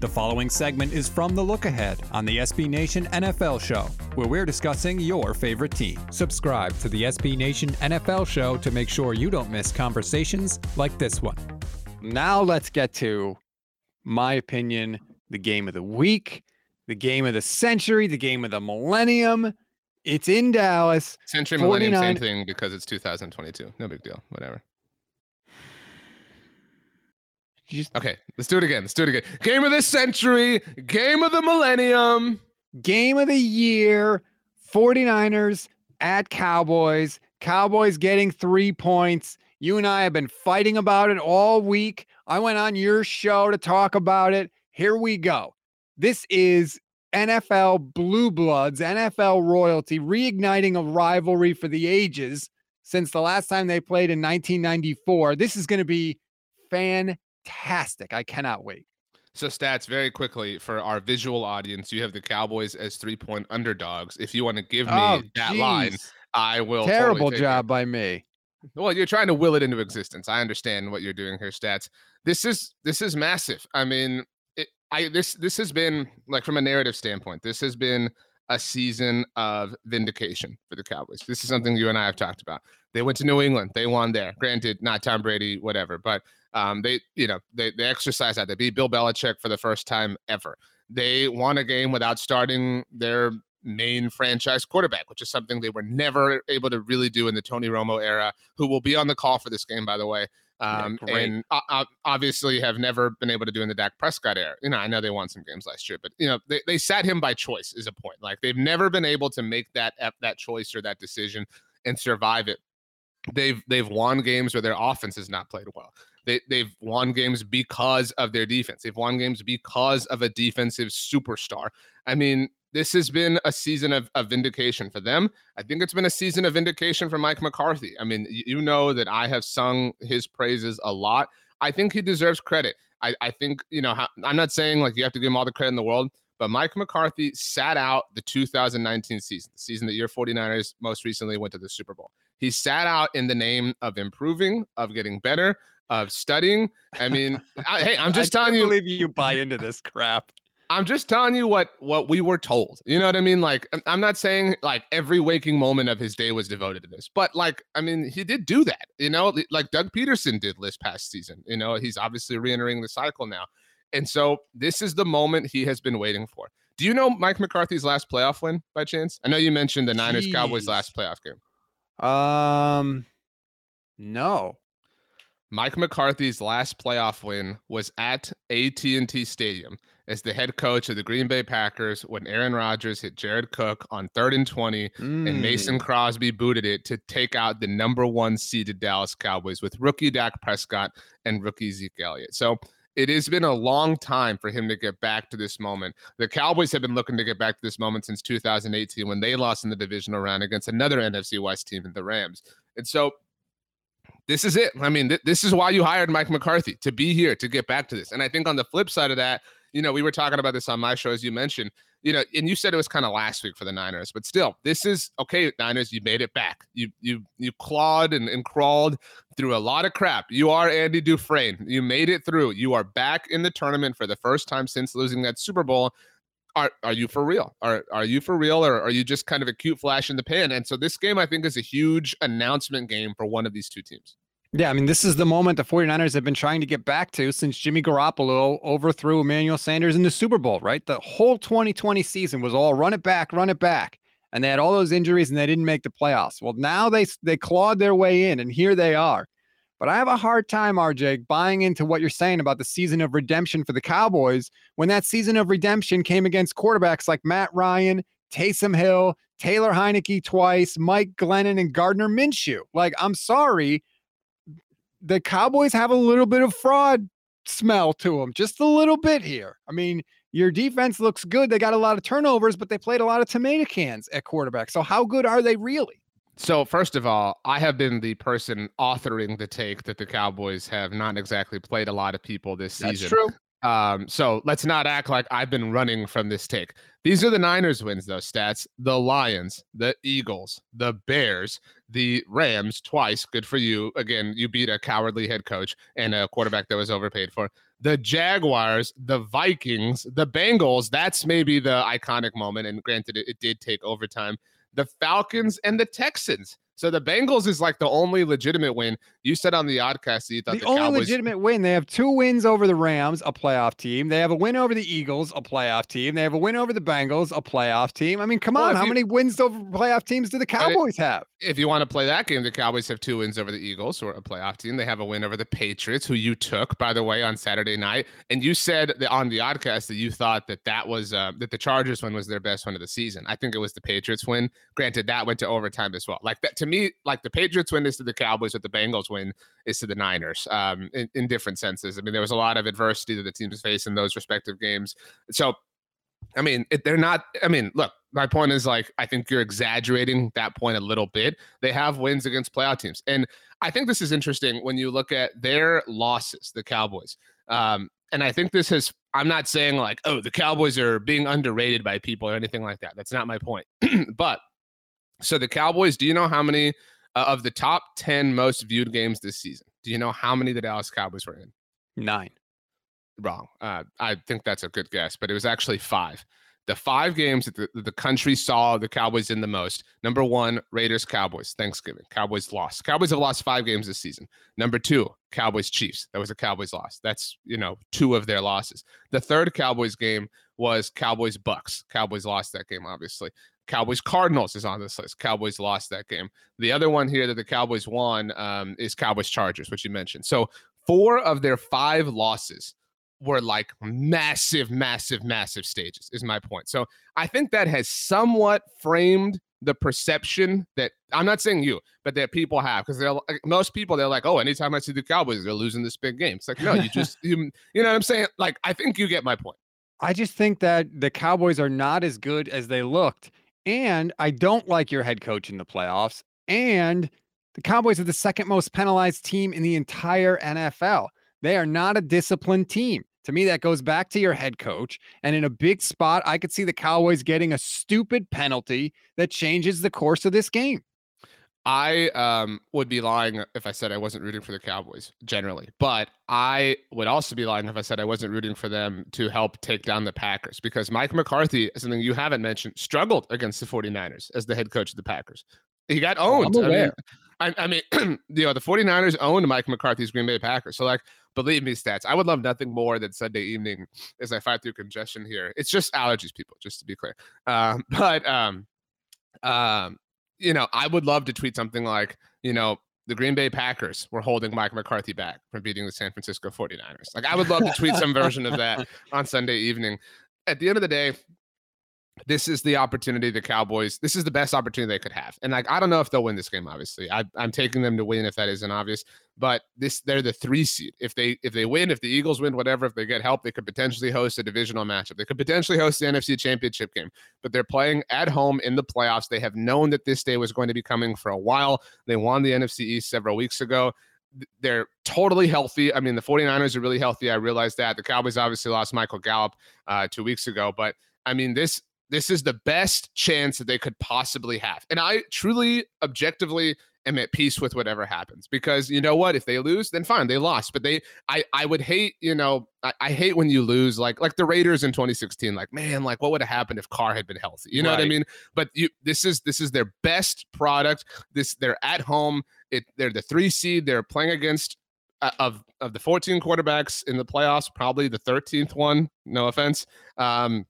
The following segment is from The Look Ahead on the SB Nation NFL Show, where we're discussing your favorite team. Subscribe to the SB Nation NFL Show to make sure you don't miss conversations like this one. Now let's get to my opinion, the game of the week, the game of the century, the game of the millennium. It's in Dallas. Century Millennium, same thing because it's 2022. No big deal. Whatever. Just, Okay, let's do it again. Let's do it again. Game of the century, game of the millennium. game of the year 49ers at Cowboys. Cowboys getting three points. You and I have been fighting about it all week. I went on your show to talk about it. Here we go. This is NFL Blue Bloods, NFL royalty, reigniting a rivalry for the ages since the last time they played in 1994. This is going to be fantastic. I cannot wait. So stats very quickly for our visual audience. You have the Cowboys as three point underdogs. If you want to give oh, me Oh, that line. I will. totally Terrible it. job by me. Well, you're trying to will it into existence. I understand what you're doing here, stats. This is this is massive. I mean, it, I this this has been like from a narrative standpoint. This has been a season of vindication for the Cowboys. This is something you and I have talked about. They went to New England. They won there. Granted, not Tom Brady, whatever, but um, they you know they they exercised that. They beat Bill Belichick for the first time ever. They won a game without starting their main franchise quarterback, which is something they were never able to really do in the Tony Romo era, who will be on the call for this game, by the way. Um, great. and o- obviously have never been able to do in the Dak Prescott era. You know, I know they won some games last year, but you know, they, they sat him by choice is a point. Like they've never been able to make that that choice or that decision and survive it. They've they've won games where their offense has not played well. They they've won games because of their defense. They've won games because of a defensive superstar. I mean, this has been a season of, of vindication for them. I think it's been a season of vindication for Mike McCarthy. I mean, you know that I have sung his praises a lot. I think he deserves credit. I, I think, you know, I'm not saying like you have to give him all the credit in the world, but Mike McCarthy sat out the 2019 season, the season that your 49ers most recently went to the Super Bowl. He sat out in the name of improving, of getting better, of studying. I mean, I, hey, I'm just telling you, believe you buy into this crap. I'm just telling you what what we were told. You know what I mean? Like I'm- I'm not saying like every waking moment of his day was devoted to this, but like I mean he did do that. You know, like Doug Pederson did this past season. You know, he's obviously re-entering the cycle now, and so this is the moment he has been waiting for. Do you know Mike McCarthy's last playoff win by chance? I know you mentioned the Niners Cowboys last playoff game. Um, no. Mike McCarthy's last playoff win was at AT&T Stadium as the head coach of the Green Bay Packers when Aaron Rodgers hit Jared Cook on third and 20 and Mm. Mason Crosby booted it to take out the number one seeded Dallas Cowboys with rookie Dak Prescott and rookie Zeke Elliott. So it has been a long time for him to get back to this moment. The Cowboys have been looking to get back to this moment since 2018 when they lost in the divisional round against another NFC West team in the Rams. And so this is it. I mean, th- this is why you hired Mike McCarthy to be here to get back to this. And I think on the flip side of that, you know, we were talking about this on my show, as you mentioned, you know, and you said it was kind of last week for the Niners, but still, this is okay. Niners, you made it back. You you you clawed and, and crawled through a lot of crap. You are Andy Dufresne. You made it through. You are back in the tournament for the first time since losing that Super Bowl. Are are you for real? Are are you for real, or are you just kind of a cute flash in the pan? And so this game, I think, is a huge announcement game for one of these two teams. Yeah, I mean, this is the moment the 49ers have been trying to get back to since Jimmy Garoppolo overthrew Emmanuel Sanders in the Super Bowl, right? The whole 2020 season was all run it back, run it back. And they had all those injuries and they didn't make the playoffs. Well, now they they clawed their way in and here they are. But I have a hard time, RJ, buying into what you're saying about the season of redemption for the Cowboys when that season of redemption came against quarterbacks like Matt Ryan, Taysom Hill, Taylor Heinicke twice, Mike Glennon, and Gardner Minshew. Like, I'm sorry, the Cowboys have a little bit of fraud smell to them, just a little bit here. I mean, your defense looks good. They got a lot of turnovers, but they played a lot of tomato cans at quarterback. So how good are they really? So first of all, I have been the person authoring the take that the Cowboys have not exactly played a lot of people this season. That's true. Um, so let's not act like I've been running from this take. These are the Niners wins, though, stats. The Lions, the Eagles, the Bears, the Rams twice. Good for you. Again, you beat a cowardly head coach and a quarterback that was overpaid for. the Jaguars, the Vikings, the Bengals. That's maybe the iconic moment. And granted, it, it did take overtime. The Falcons and the Texans. So the Bengals is like the only legitimate win. You said on the oddcast that you thought the, the, only Cowboys. legitimate win. They have two wins over the Rams, a playoff team. They have a win over the Eagles, a playoff team. They have a win over the Bengals, a playoff team. I mean, come Well, on, how you- many wins over playoff teams do the Cowboys have? if you want to play that game, the Cowboys have two wins over the Eagles, or a playoff team. They have a win over the Patriots, who you took, by the way, on Saturday night. And you said that on the oddcast that you thought that that was uh, that the Chargers win was their best win of the season. I think it was the Patriots win. Granted, that went to overtime as well. Like that to me, like the Patriots win is to the Cowboys, but the Bengals win is to the Niners. Um, in, in different senses. I mean, there was a lot of adversity that the teams faced in those respective games. So I mean, it, they're not. I mean, look, my point is like, I think you're exaggerating that point a little bit. They have wins against playoff teams. And I think this is interesting when you look at their losses, the Cowboys. Um, and I think this has, I'm not saying like, oh, the Cowboys are being underrated by people or anything like that. That's not my point. but so the Cowboys, do you know how many uh, of the top 10 most viewed games this season? Do you know how many the Dallas Cowboys were in? Nine. wrong. Uh, I think that's a good guess, but it was actually five. The five games that the, the country saw the Cowboys in the most. Number one, Raiders Cowboys, Thanksgiving. Cowboys lost. Cowboys have lost five games this season. Number two, Cowboys Chiefs. That was a Cowboys loss. That's, you know, two of their losses. The third Cowboys game was Cowboys Bucks. Cowboys lost that game, obviously. Cowboys Cardinals is on this list. Cowboys lost that game. The other one here that the Cowboys won um, is Cowboys Chargers, which you mentioned. So four of their five losses were like massive, massive, massive stages, is my point. So I think that has somewhat framed the perception that I'm not saying you, but that people have because they're like, most people they're like, oh, anytime I see the Cowboys, they're losing this big game. It's like, no, you just you, you know what I'm saying? Like, I think you get my point. I just think that the Cowboys are not as good as they looked. And I don't like your head coach in the playoffs. And the Cowboys are the second most penalized team in the entire NFL. They are not a disciplined team. To me, that goes back to your head coach. And in a big spot, I could see the Cowboys getting a stupid penalty that changes the course of this game. I um, would be lying if I said I wasn't rooting for the Cowboys generally, but I would also be lying if I said I wasn't rooting for them to help take down the Packers because Mike McCarthy, something you haven't mentioned, struggled against the 49ers as the head coach of the Packers. He got owned. I'm I mean, aware. I, I mean, you know, the 49ers owned Mike McCarthy's Green Bay Packers. So, like, believe me, stats. I would love nothing more than Sunday evening as I fight through congestion here. It's just allergies, people, just to be clear. Um, but, um, um, you know, I would love to tweet something like, you know, the Green Bay Packers were holding Mike McCarthy back from beating the San Francisco 49ers. Like, I would love to tweet some version of that on Sunday evening. At the end of the day, this is the opportunity the Cowboys. This is the best opportunity they could have, and like I don't know if they'll win this game. Obviously, I, I'm taking them to win if that isn't obvious. But this, they're the three seed. If they if they win, if the Eagles win, whatever, if they get help, they could potentially host a divisional matchup. They could potentially host the NFC Championship game. But they're playing at home in the playoffs. They have known that this day was going to be coming for a while. They won the NFC East several weeks ago they're totally healthy. I mean, the 49ers are really healthy. I realize that. The Cowboys obviously lost Michael Gallup uh, two weeks ago, but I mean, this this is the best chance that they could possibly have. And I truly, objectively, am at peace with whatever happens because you know what? If they lose, then fine, they lost. But they, I, I would hate, you know, I, I hate when you lose, like like the Raiders in 2016. Like, man, like what would have happened if Carr had been healthy? You know what I mean? But you, this is this is their best product. This they're at home. It they're the three seed. They're playing against uh, of of the 14 quarterbacks in the playoffs, probably the 13th one. No offense. Um,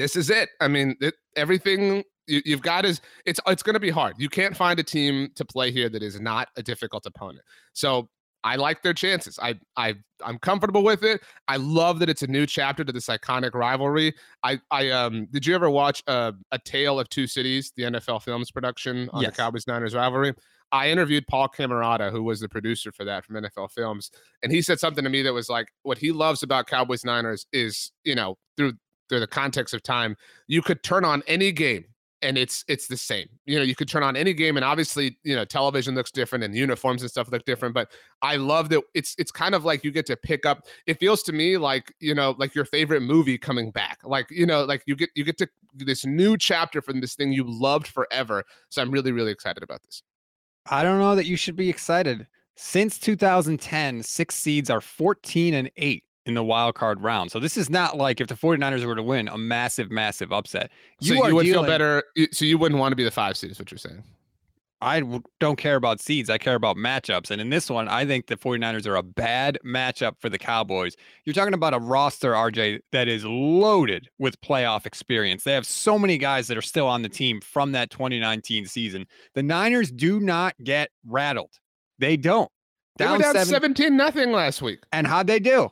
this is it. I mean, it, everything you, you've got is it's it's going to be hard. You can't find a team to play here that is not a difficult opponent. So I like their chances. I I I'm comfortable with it. I love that it's a new chapter to this iconic rivalry. I I um did you ever watch uh, a Tale of Two Cities, the NFL Films production on Yes. the Cowboys Niners rivalry? I interviewed Paul Camarata, who was the producer for that from NFL Films, and he said something to me that was like, what he loves about Cowboys Niners is, you know, through through the context of time, you could turn on any game and it's it's the same. You know, you could turn on any game and obviously, you know, television looks different and uniforms and stuff look different, but I love that it's it's kind of like you get to pick up it feels to me like, you know, like your favorite movie coming back. Like, you know, like you get you get to this new chapter from this thing you loved forever. So I'm really really excited about this. I don't know that you should be excited. Since 2010, six seeds are 14 and 8 in the wild card round. So this is not like if the 49ers were to win a massive, massive upset. You so you would dealing, feel better. So you wouldn't want to be the five seed, is what you're saying. I don't care about seeds. I care about matchups. And in this one, I think the 49ers are a bad matchup for the Cowboys. You're talking about a roster, RJ, that is loaded with playoff experience. They have so many guys that are still on the team from that 2019 season. The Niners do not get rattled. They don't. Down they were down 17 nothing last week. And how'd they do?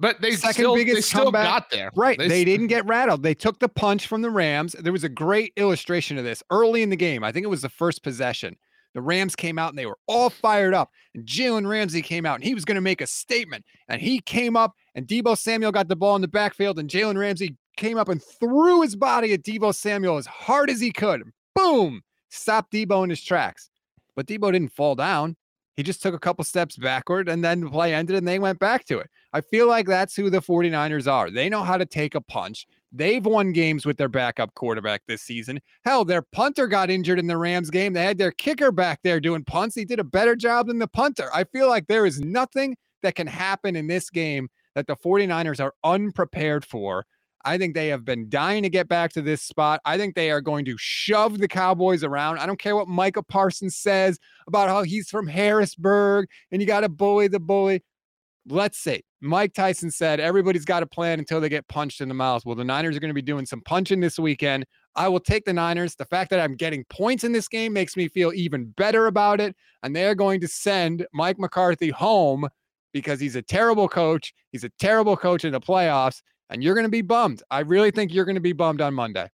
But they Second still, biggest they still comeback. got there. Right. They, they didn't get rattled. They took the punch from the Rams. There was a great illustration of this early in the game. I think it was the first possession. The Rams came out and they were all fired up. And Jalen Ramsey came out and he was going to make a statement. And he came up and Deebo Samuel got the ball in the backfield. And Jalen Ramsey came up and threw his body at Deebo Samuel as hard as he could. Boom! Stopped Deebo in his tracks. But Deebo didn't fall down. He just took a couple steps backward and then the play ended and they went back to it. I feel like that's who the 49ers are. They know how to take a punch. They've won games with their backup quarterback this season. Hell, their punter got injured in the Rams game. They had their kicker back there doing punts. He did a better job than the punter. I feel like there is nothing that can happen in this game that the 49ers are unprepared for. I think they have been dying to get back to this spot. I think they are going to shove the Cowboys around. I don't care what Micah Parsons says about how he's from Harrisburg and you got to bully the bully. Let's see. Mike Tyson said everybody's got a plan until they get punched in the mouth. Well, the Niners are going to be doing some punching this weekend. I will take the Niners. The fact that I'm getting points in this game makes me feel even better about it. And they're going to send Mike McCarthy home because he's a terrible coach. He's a terrible coach in the playoffs and you're going to be bummed. I really think you're going to be bummed on Monday.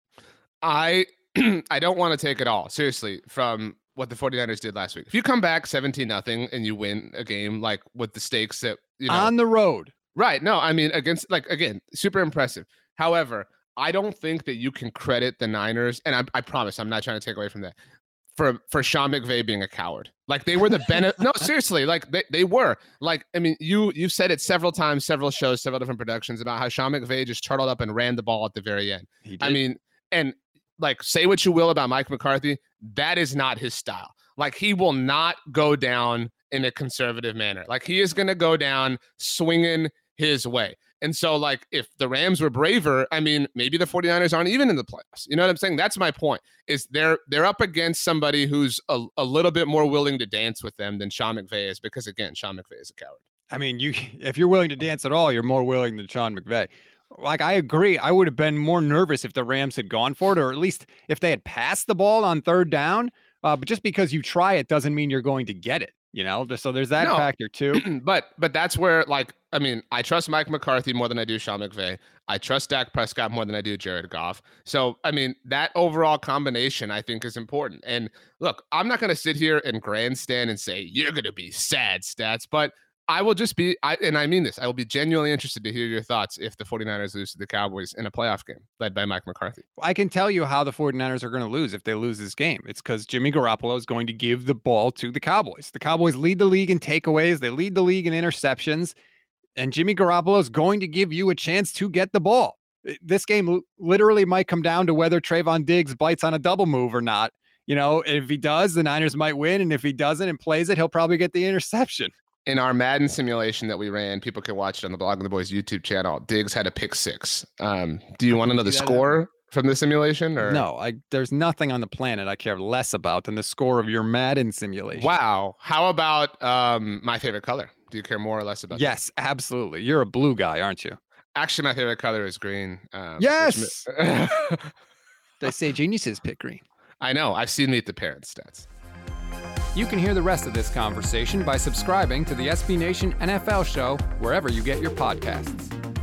I I don't want to take it all seriously from what the 49ers did last week. If you come back 17 nothing and you win a game like with the stakes that you know on the road. Right. No, I mean against like again, super impressive. However, I don't think that you can credit the Niners, and I, I promise I'm not trying to take away from that for for Sean McVay being a coward. Like they were the benefit. no, seriously, like they, they were. Like I mean, you you said it several times, several shows, several different productions about how Sean McVay just turtled up and ran the ball at the very end. I mean, and like say what you will about Mike McCarthy, that is not his style. Like he will not go down in a conservative manner. Like he is going to go down swinging his way. And so, like, if the Rams were braver, I mean, maybe the 49ers aren't even in the playoffs. You know what I'm saying? That's my point. Is they're they're up against somebody who's a, a little bit more willing to dance with them than Sean McVay is, because again, Sean McVay is a coward. I mean, you if you're willing to dance at all, you're more willing than Sean McVay. Like I agree, I would have been more nervous if the Rams had gone for it, or at least if they had passed the ball on third down. Uh, but just because you try it doesn't mean you're going to get it you know so there's that no, factor too but but that's where like i mean i trust mike mccarthy more than i do sean mcvay i trust dak prescott more than i do jared goff so i mean that overall combination i think is important and look i'm not going to sit here and grandstand and say you're going to be sad stats but I will just be, I, and I mean this, I will be genuinely interested to hear your thoughts if the 49ers lose to the Cowboys in a playoff game led by Mike McCarthy. I can tell you how the 49ers are going to lose if they lose this game. It's because Jimmy Garoppolo is going to give the ball to the Cowboys. The Cowboys lead the league in takeaways, they lead the league in interceptions, and Jimmy Garoppolo is going to give you a chance to get the ball. This game literally might come down to whether Trevon Diggs bites on a double move or not. You know, if he does, the Niners might win. And if he doesn't and plays it, he'll probably get the interception in our Madden simulation that we ran, people can watch it on the Blogging the Boys YouTube channel. Diggs had a pick six. Um, do you want to know the score from the simulation? Or no? I there's nothing on the planet I care less about than the score of your Madden simulation. Wow. How about um, my favorite color? Do you care more or less about? Yes, that? absolutely. You're a blue guy, aren't you? Actually, my favorite color is green. Um, yes. they say geniuses pick green. I know. I've seen Meet the Parents stats. You can hear the rest of this conversation by subscribing to the SB Nation NFL show wherever you get your podcasts.